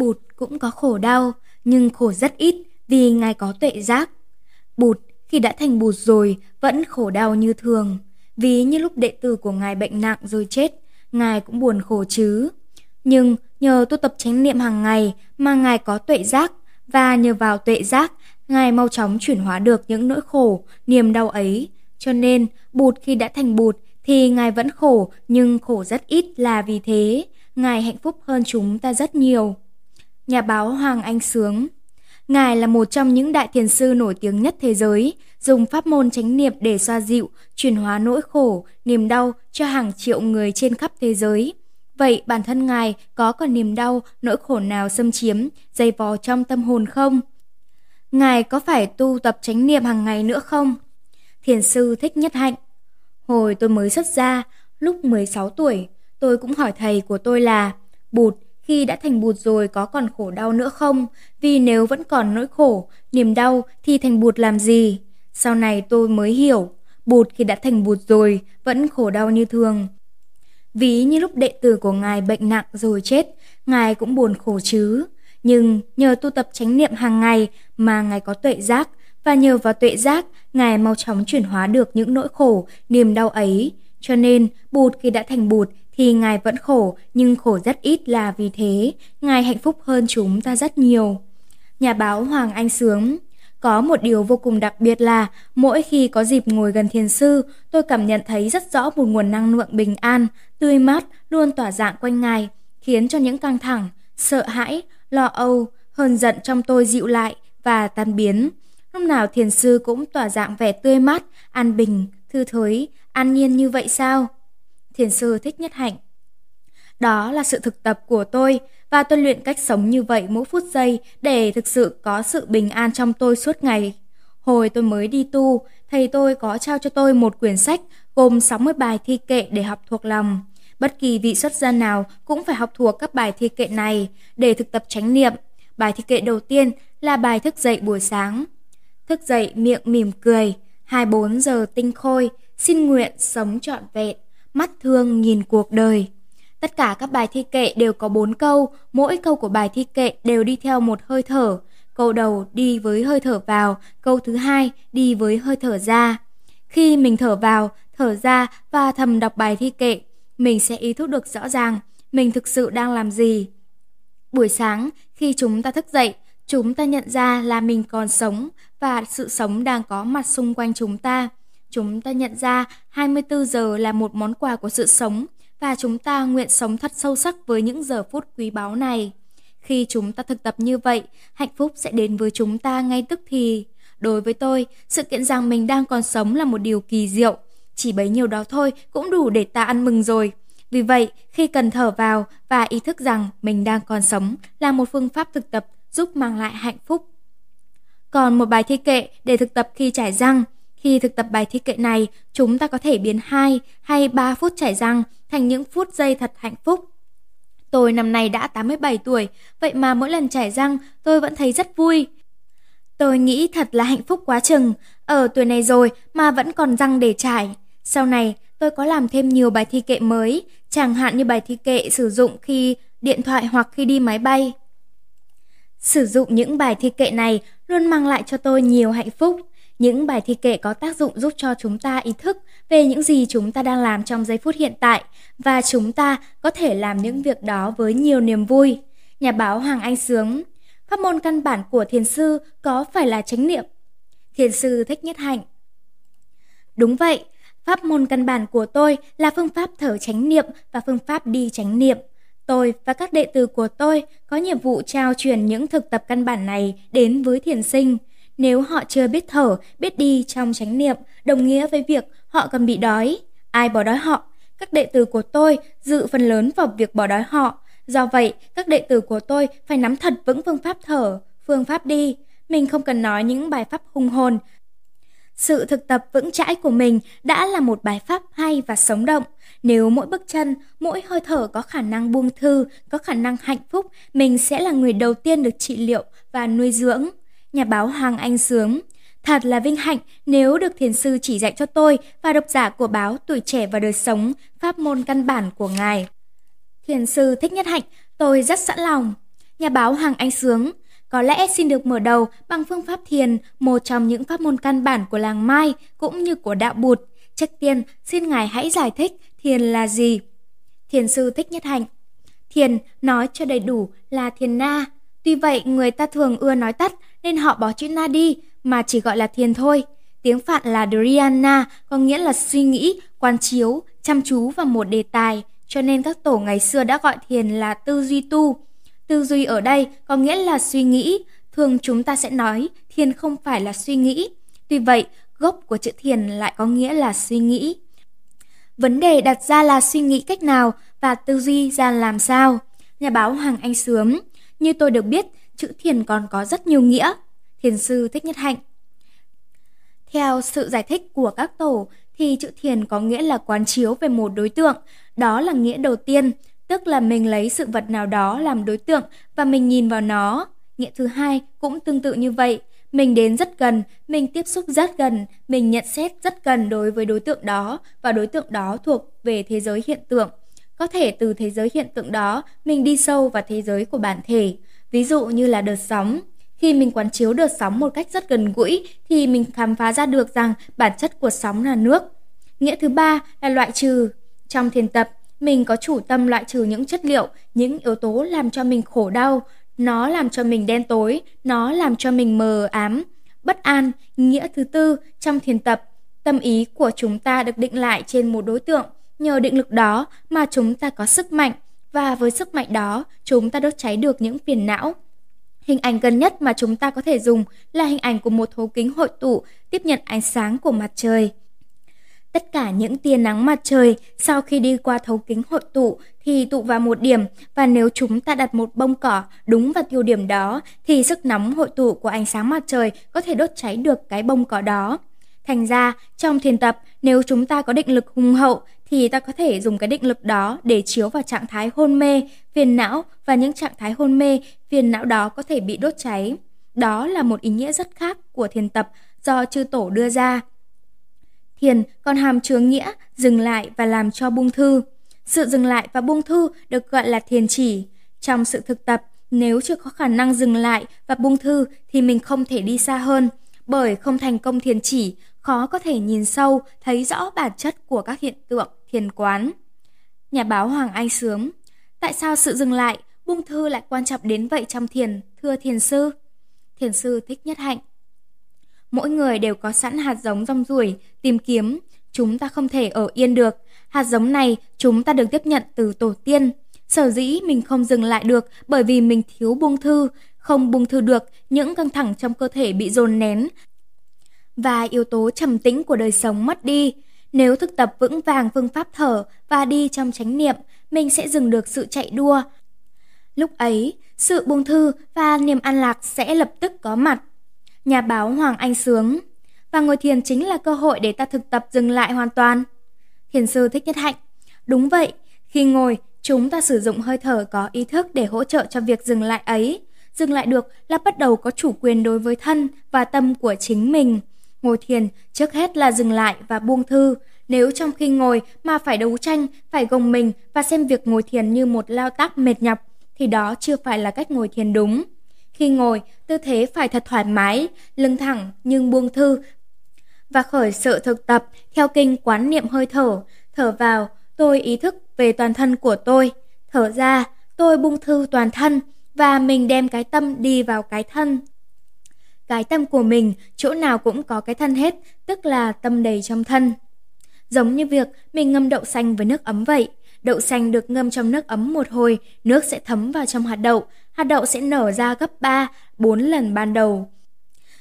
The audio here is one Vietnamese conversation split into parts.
Bụt cũng có khổ đau, nhưng khổ rất ít vì ngài có tuệ giác. Bụt khi đã thành bụt rồi vẫn khổ đau như thường, vì như lúc đệ tử của ngài bệnh nặng rồi chết, ngài cũng buồn khổ chứ. Nhưng nhờ tu tập chánh niệm hàng ngày mà ngài có tuệ giác và nhờ vào tuệ giác, ngài mau chóng chuyển hóa được những nỗi khổ, niềm đau ấy. Cho nên, bụt khi đã thành bụt thì ngài vẫn khổ nhưng khổ rất ít là vì thế, ngài hạnh phúc hơn chúng ta rất nhiều. Nhà báo Hoàng Anh Sướng Ngài là một trong những đại thiền sư nổi tiếng nhất thế giới, dùng pháp môn chánh niệm để xoa dịu, chuyển hóa nỗi khổ, niềm đau cho hàng triệu người trên khắp thế giới. Vậy bản thân Ngài có còn niềm đau, nỗi khổ nào xâm chiếm, dày vò trong tâm hồn không? Ngài có phải tu tập chánh niệm hàng ngày nữa không? Thiền sư Thích Nhất Hạnh Hồi tôi mới xuất gia, lúc 16 tuổi, tôi cũng hỏi thầy của tôi là Bụt, khi đã thành bụt rồi có còn khổ đau nữa không? Vì nếu vẫn còn nỗi khổ, niềm đau thì thành bụt làm gì? Sau này tôi mới hiểu, bụt khi đã thành bụt rồi vẫn khổ đau như thường. Ví như lúc đệ tử của ngài bệnh nặng rồi chết, ngài cũng buồn khổ chứ. Nhưng nhờ tu tập chánh niệm hàng ngày mà ngài có tuệ giác, và nhờ vào tuệ giác, ngài mau chóng chuyển hóa được những nỗi khổ, niềm đau ấy. Cho nên, bụt khi đã thành bụt thì Ngài vẫn khổ, nhưng khổ rất ít là vì thế, Ngài hạnh phúc hơn chúng ta rất nhiều. Nhà báo Hoàng Anh Sướng Có một điều vô cùng đặc biệt là mỗi khi có dịp ngồi gần thiền sư, tôi cảm nhận thấy rất rõ một nguồn năng lượng bình an, tươi mát luôn tỏa dạng quanh Ngài, khiến cho những căng thẳng, sợ hãi, lo âu, hờn giận trong tôi dịu lại và tan biến. Lúc nào thiền sư cũng tỏa dạng vẻ tươi mát, an bình, thư thới, an nhiên như vậy sao? Thiền sư thích nhất hạnh. Đó là sự thực tập của tôi và tôi luyện cách sống như vậy mỗi phút giây để thực sự có sự bình an trong tôi suốt ngày. Hồi tôi mới đi tu, thầy tôi có trao cho tôi một quyển sách gồm 60 bài thi kệ để học thuộc lòng. Bất kỳ vị xuất gia nào cũng phải học thuộc các bài thi kệ này để thực tập chánh niệm. Bài thi kệ đầu tiên là bài thức dậy buổi sáng. Thức dậy miệng mỉm cười, 24 giờ tinh khôi, xin nguyện sống trọn vẹn mắt thương nhìn cuộc đời. Tất cả các bài thi kệ đều có bốn câu, mỗi câu của bài thi kệ đều đi theo một hơi thở. Câu đầu đi với hơi thở vào, câu thứ hai đi với hơi thở ra. Khi mình thở vào, thở ra và thầm đọc bài thi kệ, mình sẽ ý thức được rõ ràng mình thực sự đang làm gì. Buổi sáng, khi chúng ta thức dậy, chúng ta nhận ra là mình còn sống và sự sống đang có mặt xung quanh chúng ta. Chúng ta nhận ra 24 giờ là một món quà của sự sống và chúng ta nguyện sống thật sâu sắc với những giờ phút quý báu này. Khi chúng ta thực tập như vậy, hạnh phúc sẽ đến với chúng ta ngay tức thì. Đối với tôi, sự kiện rằng mình đang còn sống là một điều kỳ diệu. Chỉ bấy nhiêu đó thôi cũng đủ để ta ăn mừng rồi. Vì vậy, khi cần thở vào và ý thức rằng mình đang còn sống là một phương pháp thực tập giúp mang lại hạnh phúc. Còn một bài thi kệ để thực tập khi trải răng, khi thực tập bài thi kệ này, chúng ta có thể biến 2 hay 3 phút chảy răng thành những phút giây thật hạnh phúc. Tôi năm nay đã 87 tuổi, vậy mà mỗi lần chảy răng tôi vẫn thấy rất vui. Tôi nghĩ thật là hạnh phúc quá chừng, ở tuổi này rồi mà vẫn còn răng để chảy. Sau này, tôi có làm thêm nhiều bài thi kệ mới, chẳng hạn như bài thi kệ sử dụng khi điện thoại hoặc khi đi máy bay. Sử dụng những bài thi kệ này luôn mang lại cho tôi nhiều hạnh phúc. Những bài thi kệ có tác dụng giúp cho chúng ta ý thức về những gì chúng ta đang làm trong giây phút hiện tại và chúng ta có thể làm những việc đó với nhiều niềm vui. Nhà báo Hoàng Anh Sướng Pháp môn căn bản của thiền sư có phải là chánh niệm? Thiền sư Thích Nhất Hạnh Đúng vậy, pháp môn căn bản của tôi là phương pháp thở chánh niệm và phương pháp đi chánh niệm. Tôi và các đệ tử của tôi có nhiệm vụ trao truyền những thực tập căn bản này đến với thiền sinh – nếu họ chưa biết thở, biết đi trong chánh niệm, đồng nghĩa với việc họ cần bị đói. Ai bỏ đói họ? Các đệ tử của tôi dự phần lớn vào việc bỏ đói họ. Do vậy, các đệ tử của tôi phải nắm thật vững phương pháp thở, phương pháp đi. Mình không cần nói những bài pháp hùng hồn. Sự thực tập vững chãi của mình đã là một bài pháp hay và sống động. Nếu mỗi bước chân, mỗi hơi thở có khả năng buông thư, có khả năng hạnh phúc, mình sẽ là người đầu tiên được trị liệu và nuôi dưỡng nhà báo Hoàng Anh Sướng. Thật là vinh hạnh nếu được thiền sư chỉ dạy cho tôi và độc giả của báo Tuổi Trẻ và Đời Sống pháp môn căn bản của ngài. Thiền sư thích nhất hạnh, tôi rất sẵn lòng. Nhà báo Hoàng Anh Sướng có lẽ xin được mở đầu bằng phương pháp thiền, một trong những pháp môn căn bản của làng Mai cũng như của đạo Bụt. Trước tiên, xin Ngài hãy giải thích thiền là gì. Thiền sư Thích Nhất Hạnh Thiền nói cho đầy đủ là thiền na. Tuy vậy, người ta thường ưa nói tắt nên họ bỏ chữ na đi mà chỉ gọi là thiền thôi. Tiếng Phạn là Dhyana, có nghĩa là suy nghĩ, quan chiếu, chăm chú vào một đề tài, cho nên các tổ ngày xưa đã gọi thiền là tư duy tu. Tư duy ở đây có nghĩa là suy nghĩ, thường chúng ta sẽ nói thiền không phải là suy nghĩ. Tuy vậy, gốc của chữ thiền lại có nghĩa là suy nghĩ. Vấn đề đặt ra là suy nghĩ cách nào và tư duy ra làm sao. Nhà báo Hoàng Anh Sướng, như tôi được biết, chữ thiền còn có rất nhiều nghĩa. Thiền sư Thích Nhất Hạnh. Theo sự giải thích của các tổ, thì chữ thiền có nghĩa là quán chiếu về một đối tượng. Đó là nghĩa đầu tiên, tức là mình lấy sự vật nào đó làm đối tượng và mình nhìn vào nó. Nghĩa thứ hai cũng tương tự như vậy, mình đến rất gần, mình tiếp xúc rất gần, mình nhận xét rất gần đối với đối tượng đó và đối tượng đó thuộc về thế giới hiện tượng. Có thể từ thế giới hiện tượng đó, mình đi sâu vào thế giới của bản thể. Ví dụ như là đợt sóng. Khi mình quán chiếu đợt sóng một cách rất gần gũi thì mình khám phá ra được rằng bản chất của sóng là nước. Nghĩa thứ ba là loại trừ. Trong thiền tập, mình có chủ tâm loại trừ những chất liệu, những yếu tố làm cho mình khổ đau, nó làm cho mình đen tối, nó làm cho mình mờ ám, bất an. Nghĩa thứ tư, trong thiền tập, tâm ý của chúng ta được định lại trên một đối tượng, nhờ định lực đó mà chúng ta có sức mạnh, và với sức mạnh đó, chúng ta đốt cháy được những phiền não. Hình ảnh gần nhất mà chúng ta có thể dùng là hình ảnh của một thấu kính hội tụ tiếp nhận ánh sáng của mặt trời. Tất cả những tia nắng mặt trời sau khi đi qua thấu kính hội tụ thì tụ vào một điểm và nếu chúng ta đặt một bông cỏ đúng vào tiêu điểm đó thì sức nóng hội tụ của ánh sáng mặt trời có thể đốt cháy được cái bông cỏ đó. Thành ra, trong thiền tập, nếu chúng ta có định lực hùng hậu thì ta có thể dùng cái định lực đó để chiếu vào trạng thái hôn mê, phiền não và những trạng thái hôn mê, phiền não đó có thể bị đốt cháy. Đó là một ý nghĩa rất khác của thiền tập do chư tổ đưa ra. Thiền còn hàm chứa nghĩa dừng lại và làm cho buông thư. Sự dừng lại và buông thư được gọi là thiền chỉ. Trong sự thực tập, nếu chưa có khả năng dừng lại và buông thư thì mình không thể đi xa hơn, bởi không thành công thiền chỉ, khó có thể nhìn sâu, thấy rõ bản chất của các hiện tượng thiền quán. Nhà báo Hoàng Anh Sướng Tại sao sự dừng lại, buông thư lại quan trọng đến vậy trong thiền, thưa thiền sư? Thiền sư Thích Nhất Hạnh Mỗi người đều có sẵn hạt giống rong ruổi, tìm kiếm. Chúng ta không thể ở yên được. Hạt giống này chúng ta được tiếp nhận từ tổ tiên. Sở dĩ mình không dừng lại được bởi vì mình thiếu buông thư. Không buông thư được, những căng thẳng trong cơ thể bị dồn nén. Và yếu tố trầm tĩnh của đời sống mất đi. Nếu thực tập vững vàng phương pháp thở và đi trong chánh niệm, mình sẽ dừng được sự chạy đua. Lúc ấy, sự buông thư và niềm an lạc sẽ lập tức có mặt nhà báo Hoàng Anh Sướng. Và ngồi thiền chính là cơ hội để ta thực tập dừng lại hoàn toàn. Thiền sư Thích Nhất Hạnh. Đúng vậy, khi ngồi, chúng ta sử dụng hơi thở có ý thức để hỗ trợ cho việc dừng lại ấy. Dừng lại được là bắt đầu có chủ quyền đối với thân và tâm của chính mình. Ngồi thiền trước hết là dừng lại và buông thư. Nếu trong khi ngồi mà phải đấu tranh, phải gồng mình và xem việc ngồi thiền như một lao tác mệt nhọc, thì đó chưa phải là cách ngồi thiền đúng. Khi ngồi, tư thế phải thật thoải mái, lưng thẳng nhưng buông thư. Và khởi sự thực tập theo kinh quán niệm hơi thở. Thở vào, tôi ý thức về toàn thân của tôi. Thở ra, tôi buông thư toàn thân và mình đem cái tâm đi vào cái thân. Cái tâm của mình chỗ nào cũng có cái thân hết, tức là tâm đầy trong thân. Giống như việc mình ngâm đậu xanh với nước ấm vậy. Đậu xanh được ngâm trong nước ấm một hồi, nước sẽ thấm vào trong hạt đậu, hạt đậu sẽ nở ra gấp 3, 4 lần ban đầu.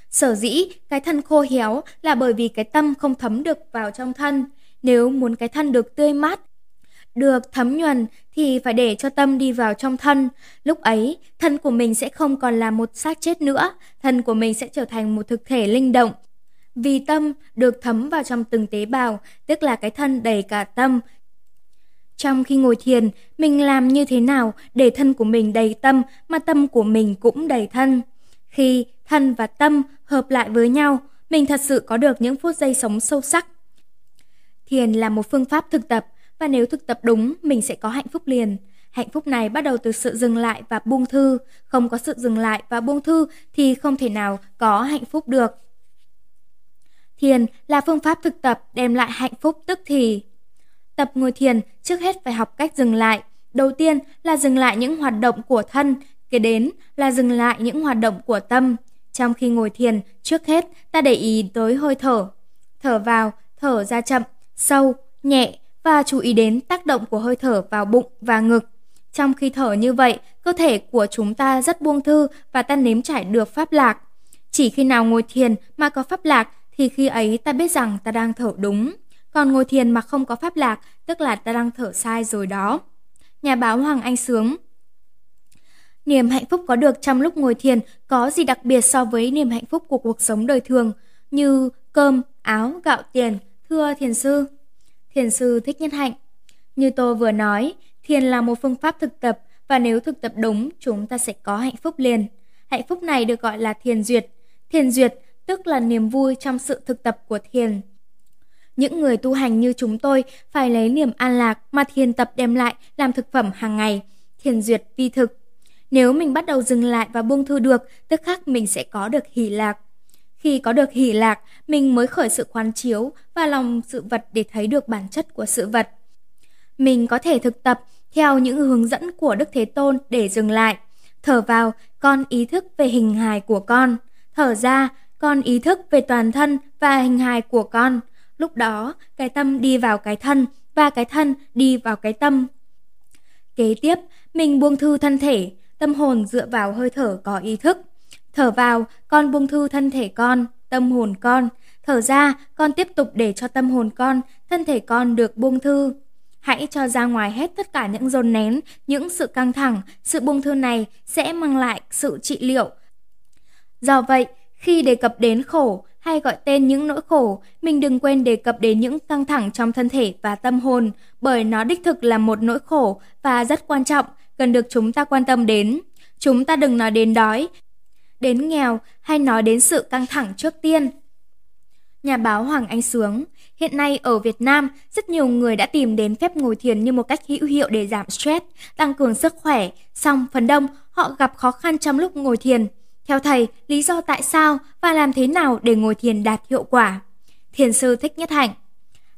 Sở dĩ cái thân khô héo là bởi vì cái tâm không thấm được vào trong thân. Nếu muốn cái thân được tươi mát, được thấm nhuần thì phải để cho tâm đi vào trong thân. Lúc ấy, thân của mình sẽ không còn là một xác chết nữa, thân của mình sẽ trở thành một thực thể linh động. Vì tâm được thấm vào trong từng tế bào, tức là cái thân đầy cả tâm, trong khi ngồi thiền, mình làm như thế nào để thân của mình đầy tâm mà tâm của mình cũng đầy thân? Khi thân và tâm hợp lại với nhau, mình thật sự có được những phút giây sống sâu sắc. Thiền là một phương pháp thực tập và nếu thực tập đúng, mình sẽ có hạnh phúc liền. hạnh phúc này bắt đầu từ sự dừng lại và buông thư. Không có sự dừng lại và buông thư thì không thể nào có hạnh phúc được. Thiền là phương pháp thực tập đem lại hạnh phúc tức thì. Tập ngồi thiền trước hết phải học cách dừng lại. Đầu tiên là dừng lại những hoạt động của thân, kế đến là dừng lại những hoạt động của tâm. Trong khi ngồi thiền, trước hết ta để ý tới hơi thở. Thở vào, thở ra chậm, sâu, nhẹ và chú ý đến tác động của hơi thở vào bụng và ngực. Trong khi thở như vậy, cơ thể của chúng ta rất buông thư và ta nếm trải được pháp lạc. Chỉ khi nào ngồi thiền mà có pháp lạc thì khi ấy ta biết rằng ta đang thở đúng. Còn ngồi thiền mà không có pháp lạc, tức là ta đang thở sai rồi đó. Nhà báo Hoàng Anh Sướng Niềm hạnh phúc có được trong lúc ngồi thiền có gì đặc biệt so với niềm hạnh phúc của cuộc sống đời thường như cơm, áo, gạo tiền, thưa thiền sư. Thiền sư thích nhất hạnh. Như tôi vừa nói, thiền là một phương pháp thực tập và nếu thực tập đúng, chúng ta sẽ có hạnh phúc liền. Hạnh phúc này được gọi là thiền duyệt. Thiền duyệt tức là niềm vui trong sự thực tập của thiền. Những người tu hành như chúng tôi phải lấy niềm an lạc mà thiền tập đem lại làm thực phẩm hàng ngày, thiền duyệt vi thực. Nếu mình bắt đầu dừng lại và buông thư được, tức khắc mình sẽ có được hỷ lạc. Khi có được hỷ lạc, mình mới khởi sự quán chiếu và lòng sự vật để thấy được bản chất của sự vật. Mình có thể thực tập theo những hướng dẫn của Đức Thế Tôn để dừng lại. Thở vào, con ý thức về hình hài của con. Thở ra, con ý thức về toàn thân và hình hài của con. Lúc đó, cái tâm đi vào cái thân và cái thân đi vào cái tâm. Kế tiếp, mình buông thư thân thể, tâm hồn dựa vào hơi thở có ý thức. Thở vào, con buông thư thân thể con, tâm hồn con. Thở ra, con tiếp tục để cho tâm hồn con, thân thể con được buông thư. Hãy cho ra ngoài hết tất cả những dồn nén, những sự căng thẳng, sự buông thư này sẽ mang lại sự trị liệu. Do vậy, khi đề cập đến khổ hay gọi tên những nỗi khổ, mình đừng quên đề cập đến những căng thẳng trong thân thể và tâm hồn, bởi nó đích thực là một nỗi khổ và rất quan trọng, cần được chúng ta quan tâm đến. Chúng ta đừng nói đến đói, đến nghèo hay nói đến sự căng thẳng trước tiên. Nhà báo Hoàng Anh Sướng Hiện nay ở Việt Nam, rất nhiều người đã tìm đến phép ngồi thiền như một cách hữu hiệu để giảm stress, tăng cường sức khỏe. Song phần đông, họ gặp khó khăn trong lúc ngồi thiền. Theo thầy, lý do tại sao và làm thế nào để ngồi thiền đạt hiệu quả? Thiền sư Thích Nhất Hạnh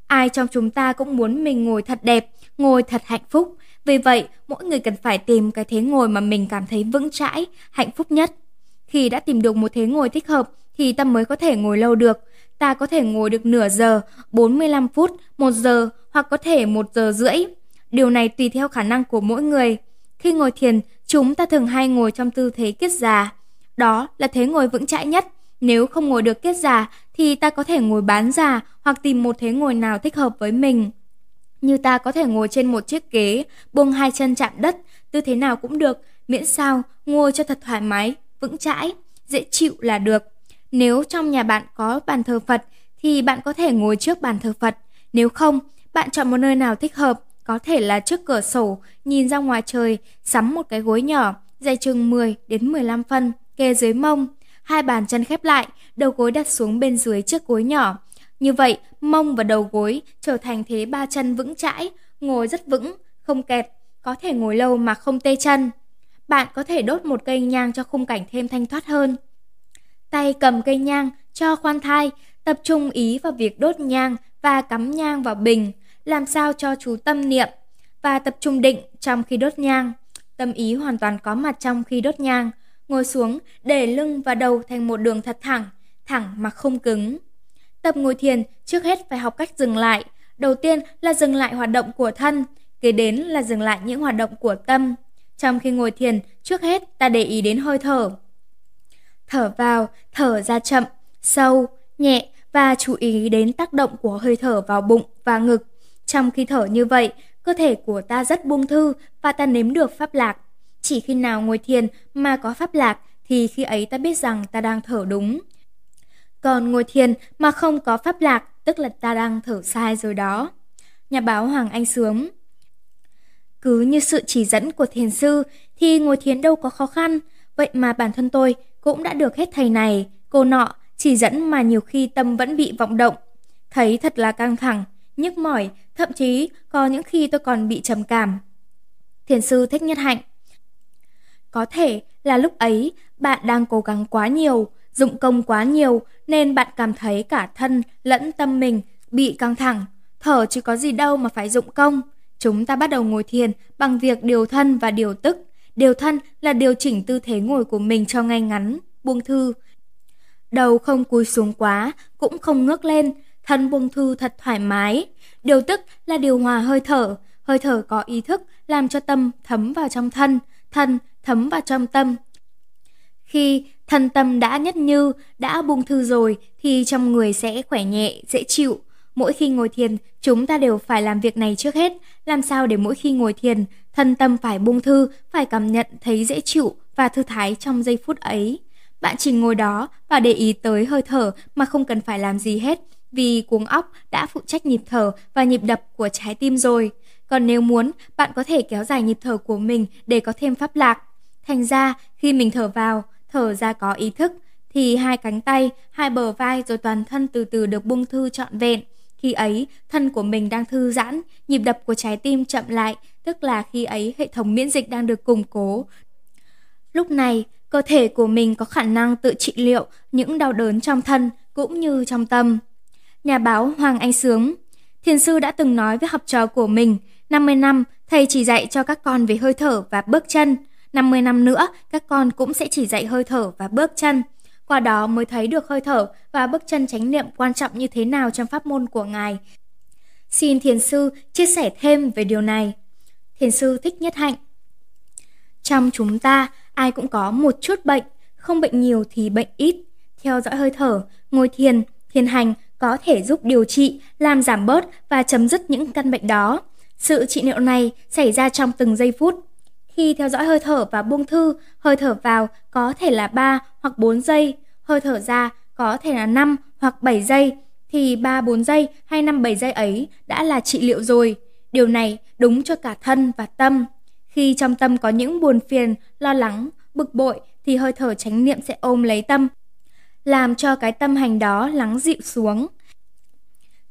Ai trong chúng ta cũng muốn mình ngồi thật đẹp, ngồi thật hạnh phúc. Vì vậy, mỗi người cần phải tìm cái thế ngồi mà mình cảm thấy vững chãi, hạnh phúc nhất. Khi đã tìm được một thế ngồi thích hợp thì tâm mới có thể ngồi lâu được. Ta có thể ngồi được nửa giờ, 45 phút, 1 giờ hoặc có thể 1 giờ rưỡi. Điều này tùy theo khả năng của mỗi người. Khi ngồi thiền, chúng ta thường hay ngồi trong tư thế kiết già. Đó là thế ngồi vững chãi nhất. Nếu không ngồi được kiết già thì ta có thể ngồi bán già hoặc tìm một thế ngồi nào thích hợp với mình. Như ta có thể ngồi trên một chiếc ghế, buông hai chân chạm đất, tư thế nào cũng được, miễn sao ngồi cho thật thoải mái, vững chãi, dễ chịu là được. Nếu trong nhà bạn có bàn thờ Phật thì bạn có thể ngồi trước bàn thờ Phật. Nếu không, bạn chọn một nơi nào thích hợp, có thể là trước cửa sổ, nhìn ra ngoài trời, sắm một cái gối nhỏ, dày chừng 10 đến 15 phân, kê dưới mông. Hai bàn chân khép lại, đầu gối đặt xuống bên dưới chiếc gối nhỏ. Như vậy, mông và đầu gối trở thành thế ba chân vững chãi, ngồi rất vững, không kẹt, có thể ngồi lâu mà không tê chân. Bạn có thể đốt một cây nhang cho khung cảnh thêm thanh thoát hơn. Tay cầm cây nhang cho khoan thai, tập trung ý vào việc đốt nhang và cắm nhang vào bình, làm sao cho chú tâm niệm và tập trung định trong khi đốt nhang. Tâm ý hoàn toàn có mặt trong khi đốt nhang, ngồi xuống để lưng và đầu thành một đường thật thẳng, thẳng mà không cứng. Tập ngồi thiền trước hết phải học cách dừng lại. Đầu tiên là dừng lại hoạt động của thân, kế đến là dừng lại những hoạt động của tâm. Trong khi ngồi thiền, trước hết ta để ý đến hơi thở. Thở vào, thở ra chậm, sâu, nhẹ và chú ý đến tác động của hơi thở vào bụng và ngực. Trong khi thở như vậy, cơ thể của ta rất buông thư và ta nếm được pháp lạc. Chỉ khi nào ngồi thiền mà có pháp lạc thì khi ấy ta biết rằng ta đang thở đúng. Còn ngồi thiền mà không có pháp lạc tức là ta đang thở sai rồi đó. Nhà báo Hoàng Anh Sướng cứ như sự chỉ dẫn của thiền sư thì ngồi thiền đâu có khó khăn, vậy mà bản thân tôi cũng đã được hết thầy này, cô nọ chỉ dẫn mà nhiều khi tâm vẫn bị vọng động. Thấy thật là căng thẳng, nhức mỏi, thậm chí có những khi tôi còn bị trầm cảm. Thiền sư Thích Nhất Hạnh Có thể là lúc ấy bạn đang cố gắng quá nhiều, dụng công quá nhiều nên bạn cảm thấy cả thân lẫn tâm mình bị căng thẳng. Thở chứ có gì đâu mà phải dụng công. Chúng ta bắt đầu ngồi thiền bằng việc điều thân và điều tức. Điều thân là điều chỉnh tư thế ngồi của mình cho ngay ngắn, buông thư. Đầu không cúi xuống quá, cũng không ngước lên, thân buông thư thật thoải mái. Điều tức là điều hòa hơi thở, hơi thở có ý thức làm cho tâm thấm vào trong thân, thân thấm vào trong tâm. Khi thân tâm đã nhất như, đã buông thư rồi thì trong người sẽ khỏe nhẹ, dễ chịu. Mỗi khi ngồi thiền, chúng ta đều phải làm việc này trước hết. Làm sao để mỗi khi ngồi thiền, thân tâm phải buông thư, phải cảm nhận thấy dễ chịu và thư thái trong giây phút ấy. Bạn chỉ ngồi đó và để ý tới hơi thở mà không cần phải làm gì hết, vì cuống óc đã phụ trách nhịp thở và nhịp đập của trái tim rồi. Còn nếu muốn, bạn có thể kéo dài nhịp thở của mình để có thêm pháp lạc. Thành ra, khi mình thở vào, thở ra có ý thức, thì hai cánh tay, hai bờ vai rồi toàn thân từ từ được buông thư trọn vẹn. Khi ấy, thân của mình đang thư giãn, nhịp đập của trái tim chậm lại, tức là khi ấy hệ thống miễn dịch đang được củng cố. Lúc này, cơ thể của mình có khả năng tự trị liệu những đau đớn trong thân cũng như trong tâm. Nhà báo Hoàng Anh Sướng Thiền sư đã từng nói với học trò của mình, 50 năm thầy chỉ dạy cho các con về hơi thở và bước chân, 50 năm nữa các con cũng sẽ chỉ dạy hơi thở và bước chân. Qua đó mới thấy được hơi thở và bước chân chánh niệm quan trọng như thế nào trong pháp môn của Ngài. Xin Thiền Sư chia sẻ thêm về điều này. Thiền Sư Thích Nhất Hạnh Trong chúng ta, ai cũng có một chút bệnh, không bệnh nhiều thì bệnh ít. Theo dõi hơi thở, ngồi thiền, thiền hành có thể giúp điều trị, làm giảm bớt và chấm dứt những căn bệnh đó. Sự trị liệu này xảy ra trong từng giây phút. Khi theo dõi hơi thở và buông thư, hơi thở vào có thể là 3 hoặc 4 giây, hơi thở ra có thể là 5 hoặc 7 giây, thì 3 4 giây hay 5 7 giây ấy đã là trị liệu rồi. Điều này đúng cho cả thân và tâm. Khi trong tâm có những buồn phiền, lo lắng, bực bội thì hơi thở chánh niệm sẽ ôm lấy tâm, làm cho cái tâm hành đó lắng dịu xuống.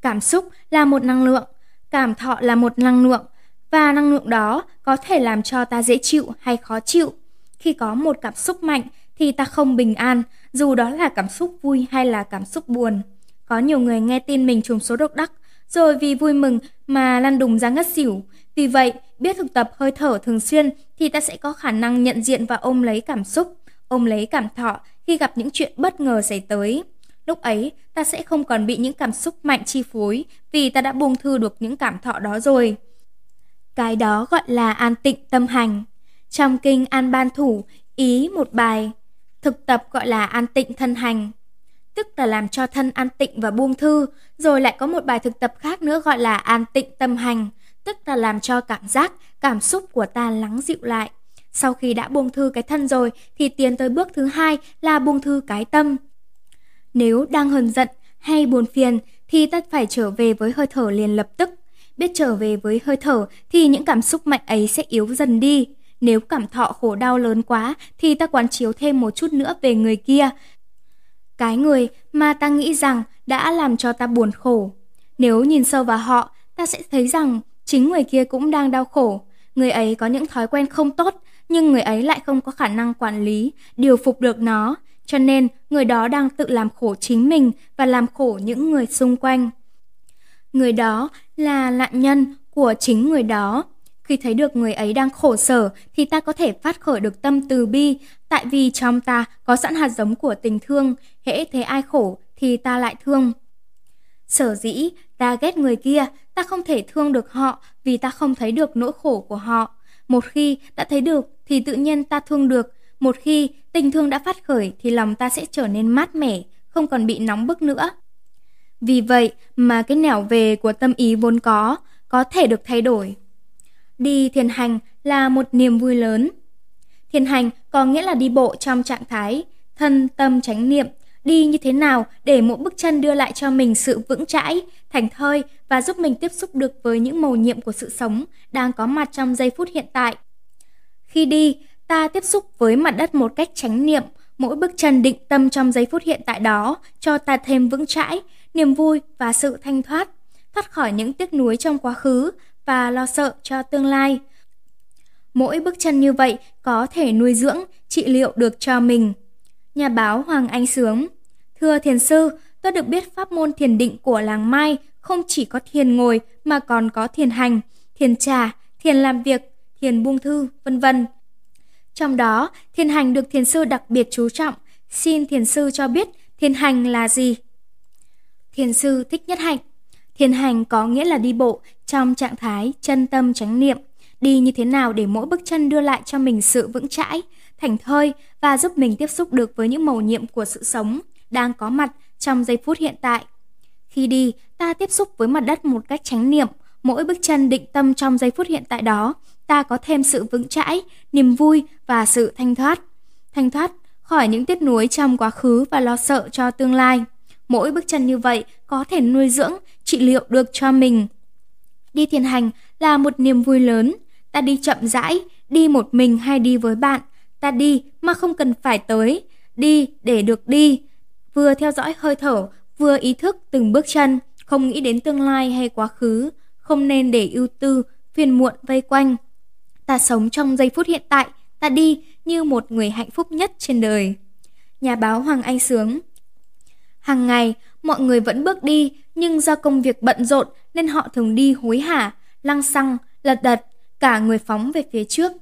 Cảm xúc là một năng lượng, cảm thọ là một năng lượng và năng lượng đó có thể làm cho ta dễ chịu hay khó chịu. Khi có một cảm xúc mạnh thì ta không bình an, dù đó là cảm xúc vui hay là cảm xúc buồn. Có nhiều người nghe tin mình trùng số độc đắc, rồi vì vui mừng mà lăn đùng ra ngất xỉu. Vì vậy, biết thực tập hơi thở thường xuyên thì ta sẽ có khả năng nhận diện và ôm lấy cảm xúc, ôm lấy cảm thọ khi gặp những chuyện bất ngờ xảy tới. Lúc ấy, ta sẽ không còn bị những cảm xúc mạnh chi phối vì ta đã buông thư được những cảm thọ đó rồi. Cái đó gọi là an tịnh tâm hành. Trong kinh An Ban Thủ, ý một bài, thực tập gọi là an tịnh thân hành. Tức là làm cho thân an tịnh và buông thư, rồi lại có một bài thực tập khác nữa gọi là an tịnh tâm hành, tức là làm cho cảm giác, cảm xúc của ta lắng dịu lại. Sau khi đã buông thư cái thân rồi thì tiến tới bước thứ hai là buông thư cái tâm. Nếu đang hờn giận hay buồn phiền thì ta phải trở về với hơi thở liền lập tức. Biết trở về với hơi thở thì những cảm xúc mạnh ấy sẽ yếu dần đi. Nếu cảm thọ khổ đau lớn quá thì ta quán chiếu thêm một chút nữa về người kia. Cái người mà ta nghĩ rằng đã làm cho ta buồn khổ. Nếu nhìn sâu vào họ, ta sẽ thấy rằng chính người kia cũng đang đau khổ. Người ấy có những thói quen không tốt, nhưng người ấy lại không có khả năng quản lý, điều phục được nó. Cho nên, người đó đang tự làm khổ chính mình và làm khổ những người xung quanh. Người đó là nạn nhân của chính người đó. Khi thấy được người ấy đang khổ sở thì ta có thể phát khởi được tâm từ bi, tại vì trong ta có sẵn hạt giống của tình thương, hễ thấy ai khổ thì ta lại thương. Sở dĩ ta ghét người kia, ta không thể thương được họ vì ta không thấy được nỗi khổ của họ. Một khi đã thấy được thì tự nhiên ta thương được, một khi tình thương đã phát khởi thì lòng ta sẽ trở nên mát mẻ, không còn bị nóng bức nữa. Vì vậy mà cái nẻo về của tâm ý vốn có, có thể được thay đổi. Đi thiền hành là một niềm vui lớn. Thiền hành có nghĩa là đi bộ trong trạng thái thân tâm chánh niệm, đi như thế nào để mỗi bước chân đưa lại cho mình sự vững chãi, thành thơi và giúp mình tiếp xúc được với những màu nhiệm của sự sống đang có mặt trong giây phút hiện tại. Khi đi, ta tiếp xúc với mặt đất một cách chánh niệm, mỗi bước chân định tâm trong giây phút hiện tại đó cho ta thêm vững chãi, niềm vui và sự thanh thoát, thoát khỏi những tiếc nuối trong quá khứ và lo sợ cho tương lai. Mỗi bước chân như vậy có thể nuôi dưỡng, trị liệu được cho mình. Nhà báo Hoàng Anh Sướng Thưa thiền sư, tôi được biết pháp môn thiền định của làng Mai không chỉ có thiền ngồi mà còn có thiền hành, thiền trà, thiền làm việc, thiền buông thư, vân vân. Trong đó, thiền hành được thiền sư đặc biệt chú trọng. Xin thiền sư cho biết thiền hành là gì? Thiền sư thích nhất hạnh. Thiền hành có nghĩa là đi bộ trong trạng thái chân tâm chánh niệm, đi như thế nào để mỗi bước chân đưa lại cho mình sự vững chãi, thành thơi và giúp mình tiếp xúc được với những màu nhiệm của sự sống đang có mặt trong giây phút hiện tại. Khi đi, ta tiếp xúc với mặt đất một cách chánh niệm, mỗi bước chân định tâm trong giây phút hiện tại đó, ta có thêm sự vững chãi, niềm vui và sự thanh thoát. Thanh thoát khỏi những tiếc nuối trong quá khứ và lo sợ cho tương lai. Mỗi bước chân như vậy có thể nuôi dưỡng, trị liệu được cho mình. Đi thiền hành là một niềm vui lớn. Ta đi chậm rãi, đi một mình hay đi với bạn. Ta đi mà không cần phải tới. Đi để được đi. Vừa theo dõi hơi thở, vừa ý thức từng bước chân, không nghĩ đến tương lai hay quá khứ. Không nên để ưu tư, phiền muộn vây quanh. Ta sống trong giây phút hiện tại, ta đi như một người hạnh phúc nhất trên đời. Nhà báo Hoàng Anh Sướng Hàng ngày, mọi người vẫn bước đi, nhưng do công việc bận rộn nên họ thường đi hối hả, lăng xăng, lật đật, cả người phóng về phía trước.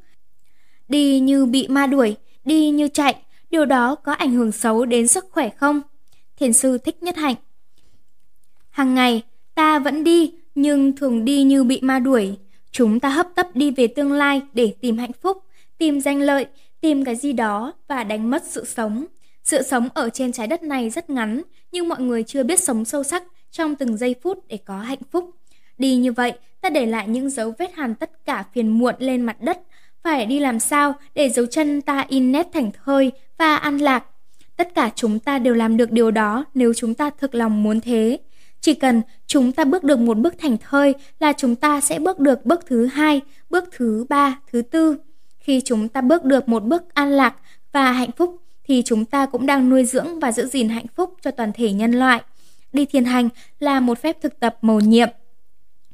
Đi như bị ma đuổi, đi như chạy, điều đó có ảnh hưởng xấu đến sức khỏe không? Thiền sư thích nhất hạnh. Hàng ngày, ta vẫn đi, nhưng thường đi như bị ma đuổi. Chúng ta hấp tấp đi về tương lai để tìm hạnh phúc, tìm danh lợi, tìm cái gì đó và đánh mất sự sống. Sự sống ở trên trái đất này rất ngắn, nhưng mọi người chưa biết sống sâu sắc trong từng giây phút để có hạnh phúc. Đi như vậy, ta để lại những dấu vết hàn tất cả phiền muộn lên mặt đất. Phải đi làm sao để dấu chân ta in nét thành thơi và an lạc. Tất cả chúng ta đều làm được điều đó nếu chúng ta thực lòng muốn thế. Chỉ cần chúng ta bước được một bước thành thơi là chúng ta sẽ bước được bước thứ hai, bước thứ ba, thứ tư. Khi chúng ta bước được một bước an lạc và hạnh phúc thì chúng ta cũng đang nuôi dưỡng và giữ gìn hạnh phúc cho toàn thể nhân loại. Đi thiền hành là một phép thực tập mầu nhiệm.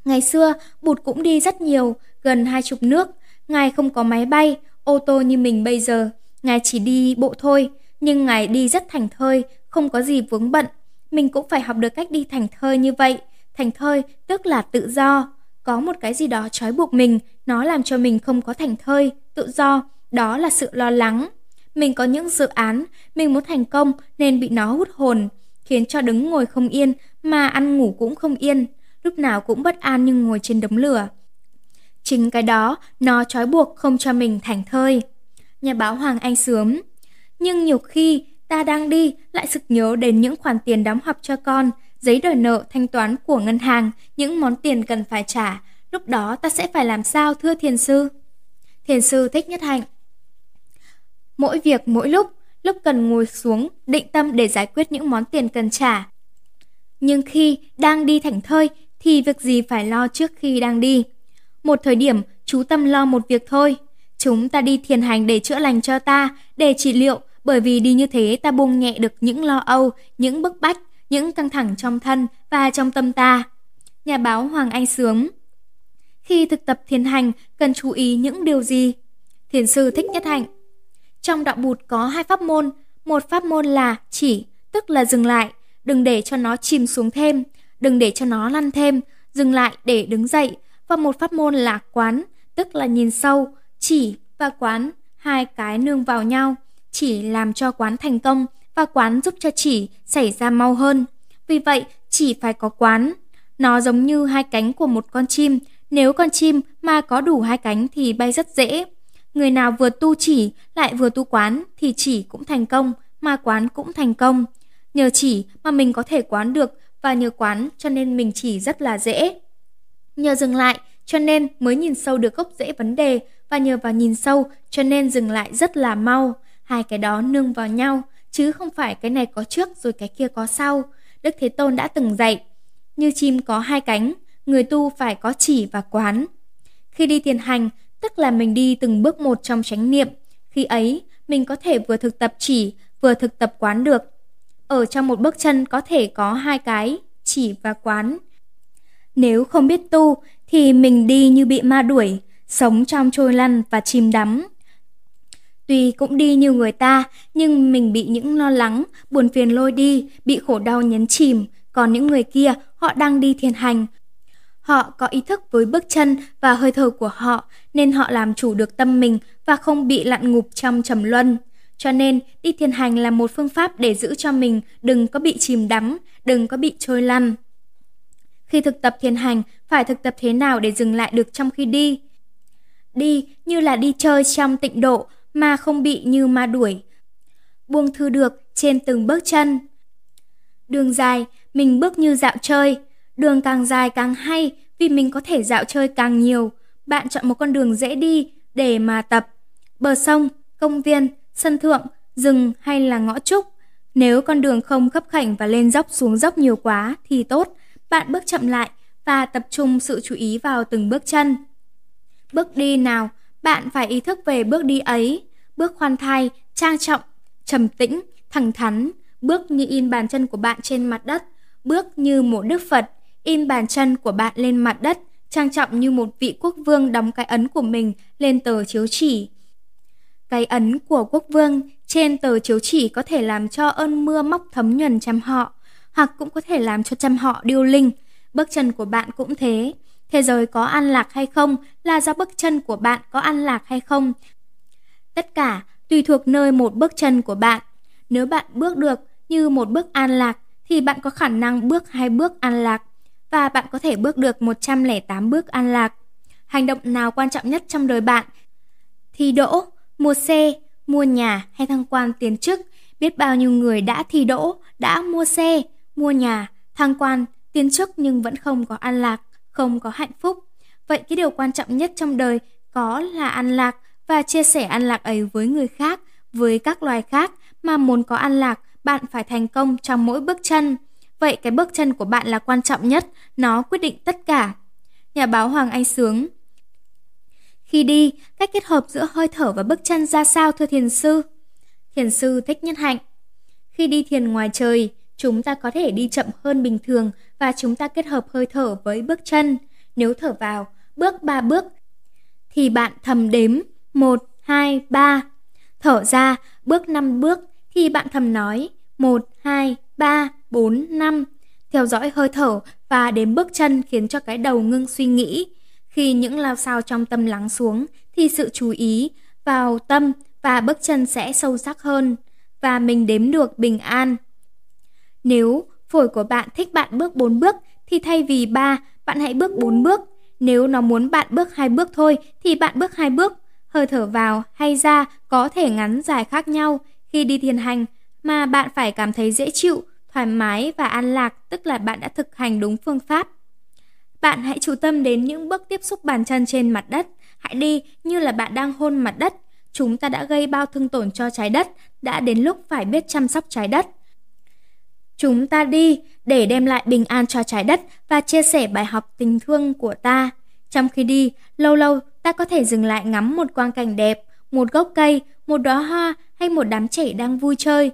Ngày xưa, Bụt cũng đi rất nhiều, gần hai chục nước. Ngài không có máy bay, ô tô như mình bây giờ. Ngài chỉ đi bộ thôi, nhưng Ngài đi rất thành thơi, không có gì vướng bận. Mình cũng phải học được cách đi thành thơi như vậy. Thành thơi tức là tự do. Có một cái gì đó trói buộc mình, nó làm cho mình không có thành thơi, tự do. Đó là sự lo lắng. Mình có những dự án, mình muốn thành công nên bị nó hút hồn, khiến cho đứng ngồi không yên mà ăn ngủ cũng không yên, lúc nào cũng bất an như ngồi trên đống lửa. Chính cái đó nó trói buộc không cho mình thành thơi. Nhà báo Hoàng Anh sướng. Nhưng nhiều khi ta đang đi lại sực nhớ đến những khoản tiền đóng học cho con, giấy đòi nợ thanh toán của ngân hàng, những món tiền cần phải trả. Lúc đó ta sẽ phải làm sao thưa thiền sư? Thiền sư thích nhất hạnh. Mỗi việc mỗi lúc, lúc cần ngồi xuống, định tâm để giải quyết những món tiền cần trả. Nhưng khi đang đi thảnh thơi thì việc gì phải lo trước khi đang đi. Một thời điểm, chú tâm lo một việc thôi. Chúng ta đi thiền hành để chữa lành cho ta, để trị liệu, bởi vì đi như thế ta buông nhẹ được những lo âu, những bức bách, những căng thẳng trong thân và trong tâm ta. Nhà báo Hoàng Anh Sướng Khi thực tập thiền hành, cần chú ý những điều gì? Thiền sư thích nhất hạnh trong đạo bụt có hai pháp môn, một pháp môn là chỉ, tức là dừng lại, đừng để cho nó chìm xuống thêm, đừng để cho nó lăn thêm, dừng lại để đứng dậy, và một pháp môn là quán, tức là nhìn sâu, chỉ và quán, hai cái nương vào nhau, chỉ làm cho quán thành công và quán giúp cho chỉ xảy ra mau hơn. Vì vậy, chỉ phải có quán. Nó giống như hai cánh của một con chim, nếu con chim mà có đủ hai cánh thì bay rất dễ. Người nào vừa tu chỉ lại vừa tu quán thì chỉ cũng thành công, mà quán cũng thành công. Nhờ chỉ mà mình có thể quán được và nhờ quán cho nên mình chỉ rất là dễ. Nhờ dừng lại cho nên mới nhìn sâu được gốc rễ vấn đề và nhờ vào nhìn sâu cho nên dừng lại rất là mau. Hai cái đó nương vào nhau chứ không phải cái này có trước rồi cái kia có sau. Đức Thế Tôn đã từng dạy, như chim có hai cánh, người tu phải có chỉ và quán. Khi đi thiền hành, tức là mình đi từng bước một trong chánh niệm. Khi ấy, mình có thể vừa thực tập chỉ, vừa thực tập quán được. Ở trong một bước chân có thể có hai cái, chỉ và quán. Nếu không biết tu, thì mình đi như bị ma đuổi, sống trong trôi lăn và chìm đắm. Tuy cũng đi như người ta, nhưng mình bị những lo lắng, buồn phiền lôi đi, bị khổ đau nhấn chìm, còn những người kia, họ đang đi thiền hành. Họ có ý thức với bước chân và hơi thở của họ, nên họ làm chủ được tâm mình và không bị lặn ngục trong trầm luân. Cho nên, đi thiền hành là một phương pháp để giữ cho mình đừng có bị chìm đắm, đừng có bị trôi lăn. Khi thực tập thiền hành, phải thực tập thế nào để dừng lại được trong khi đi? Đi như là đi chơi trong tịnh độ mà không bị như ma đuổi. Buông thư được trên từng bước chân. Đường dài, mình bước như dạo chơi. Đường càng dài càng hay vì mình có thể dạo chơi càng nhiều. Bạn chọn một con đường dễ đi để mà tập. Bờ sông, công viên, sân thượng, rừng hay là ngõ trúc. Nếu con đường không khấp khảnh và lên dốc xuống dốc nhiều quá thì tốt. Bạn bước chậm lại và tập trung sự chú ý vào từng bước chân. Bước đi nào, bạn phải ý thức về bước đi ấy. Bước khoan thai, trang trọng, trầm tĩnh, thẳng thắn. Bước như in bàn chân của bạn trên mặt đất. Bước như một đức Phật, in bàn chân của bạn lên mặt đất, trang trọng như một vị quốc vương đóng cái ấn của mình lên tờ chiếu chỉ. Cái ấn của quốc vương trên tờ chiếu chỉ có thể làm cho ơn mưa móc thấm nhuần chăm họ, hoặc cũng có thể làm cho chăm họ điêu linh. Bước chân của bạn cũng thế. Thế giới có an lạc hay không là do bước chân của bạn có an lạc hay không. Tất cả tùy thuộc nơi một bước chân của bạn. Nếu bạn bước được như một bước an lạc thì bạn có khả năng bước hai bước an lạc và bạn có thể bước được 108 bước an lạc. Hành động nào quan trọng nhất trong đời bạn? Thi đỗ, mua xe, mua nhà hay thăng quan tiến chức. Biết bao nhiêu người đã thi đỗ, đã mua xe, mua nhà, thăng quan, tiến chức nhưng vẫn không có an lạc, không có hạnh phúc. Vậy cái điều quan trọng nhất trong đời có là an lạc và chia sẻ an lạc ấy với người khác, với các loài khác mà muốn có an lạc, bạn phải thành công trong mỗi bước chân. Vậy cái bước chân của bạn là quan trọng nhất, nó quyết định tất cả. Nhà báo Hoàng Anh Sướng Khi đi, cách kết hợp giữa hơi thở và bước chân ra sao thưa thiền sư? Thiền sư thích nhất hạnh Khi đi thiền ngoài trời, chúng ta có thể đi chậm hơn bình thường và chúng ta kết hợp hơi thở với bước chân. Nếu thở vào, bước 3 bước, thì bạn thầm đếm 1, 2, 3. Thở ra, bước 5 bước, thì bạn thầm nói 1, 2, 3, 4, 5. Theo dõi hơi thở và đếm bước chân khiến cho cái đầu ngưng suy nghĩ. Khi những lao sao trong tâm lắng xuống thì sự chú ý vào tâm và bước chân sẽ sâu sắc hơn và mình đếm được bình an. Nếu phổi của bạn thích bạn bước 4 bước thì thay vì 3, bạn hãy bước 4 bước. Nếu nó muốn bạn bước hai bước thôi thì bạn bước hai bước. Hơi thở vào hay ra có thể ngắn dài khác nhau. Khi đi thiền hành, mà bạn phải cảm thấy dễ chịu, thoải mái và an lạc, tức là bạn đã thực hành đúng phương pháp. Bạn hãy chú tâm đến những bước tiếp xúc bàn chân trên mặt đất. Hãy đi như là bạn đang hôn mặt đất. Chúng ta đã gây bao thương tổn cho trái đất, đã đến lúc phải biết chăm sóc trái đất. Chúng ta đi để đem lại bình an cho trái đất và chia sẻ bài học tình thương của ta. Trong khi đi, lâu lâu ta có thể dừng lại ngắm một quang cảnh đẹp, một gốc cây, một đóa hoa hay một đám trẻ đang vui chơi.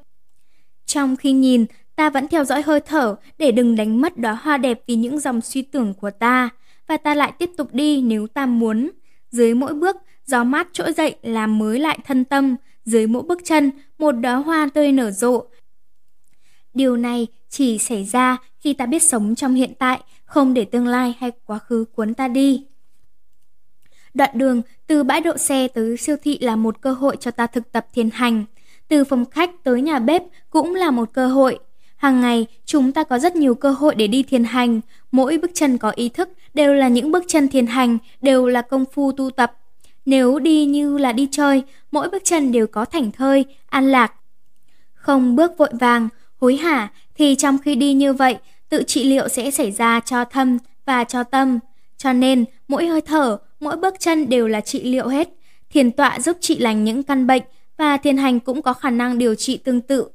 Trong khi nhìn, ta vẫn theo dõi hơi thở để đừng đánh mất đóa hoa đẹp vì những dòng suy tưởng của ta. Và ta lại tiếp tục đi nếu ta muốn. Dưới mỗi bước, gió mát trỗi dậy làm mới lại thân tâm. Dưới mỗi bước chân, một đóa hoa tươi nở rộ. Điều này chỉ xảy ra khi ta biết sống trong hiện tại, không để tương lai hay quá khứ cuốn ta đi. Đoạn đường từ bãi đậu xe tới siêu thị là một cơ hội cho ta thực tập thiền hành. Từ phòng khách tới nhà bếp cũng là một cơ hội. Hàng ngày, chúng ta có rất nhiều cơ hội để đi thiền hành. Mỗi bước chân có ý thức đều là những bước chân thiền hành, đều là công phu tu tập. Nếu đi như là đi chơi, mỗi bước chân đều có thảnh thơi, an lạc. Không bước vội vàng, hối hả, thì trong khi đi như vậy, tự trị liệu sẽ xảy ra cho thâm và cho tâm. Cho nên, mỗi hơi thở, mỗi bước chân đều là trị liệu hết. Thiền tọa giúp trị lành những căn bệnh và thiền hành cũng có khả năng điều trị tương tự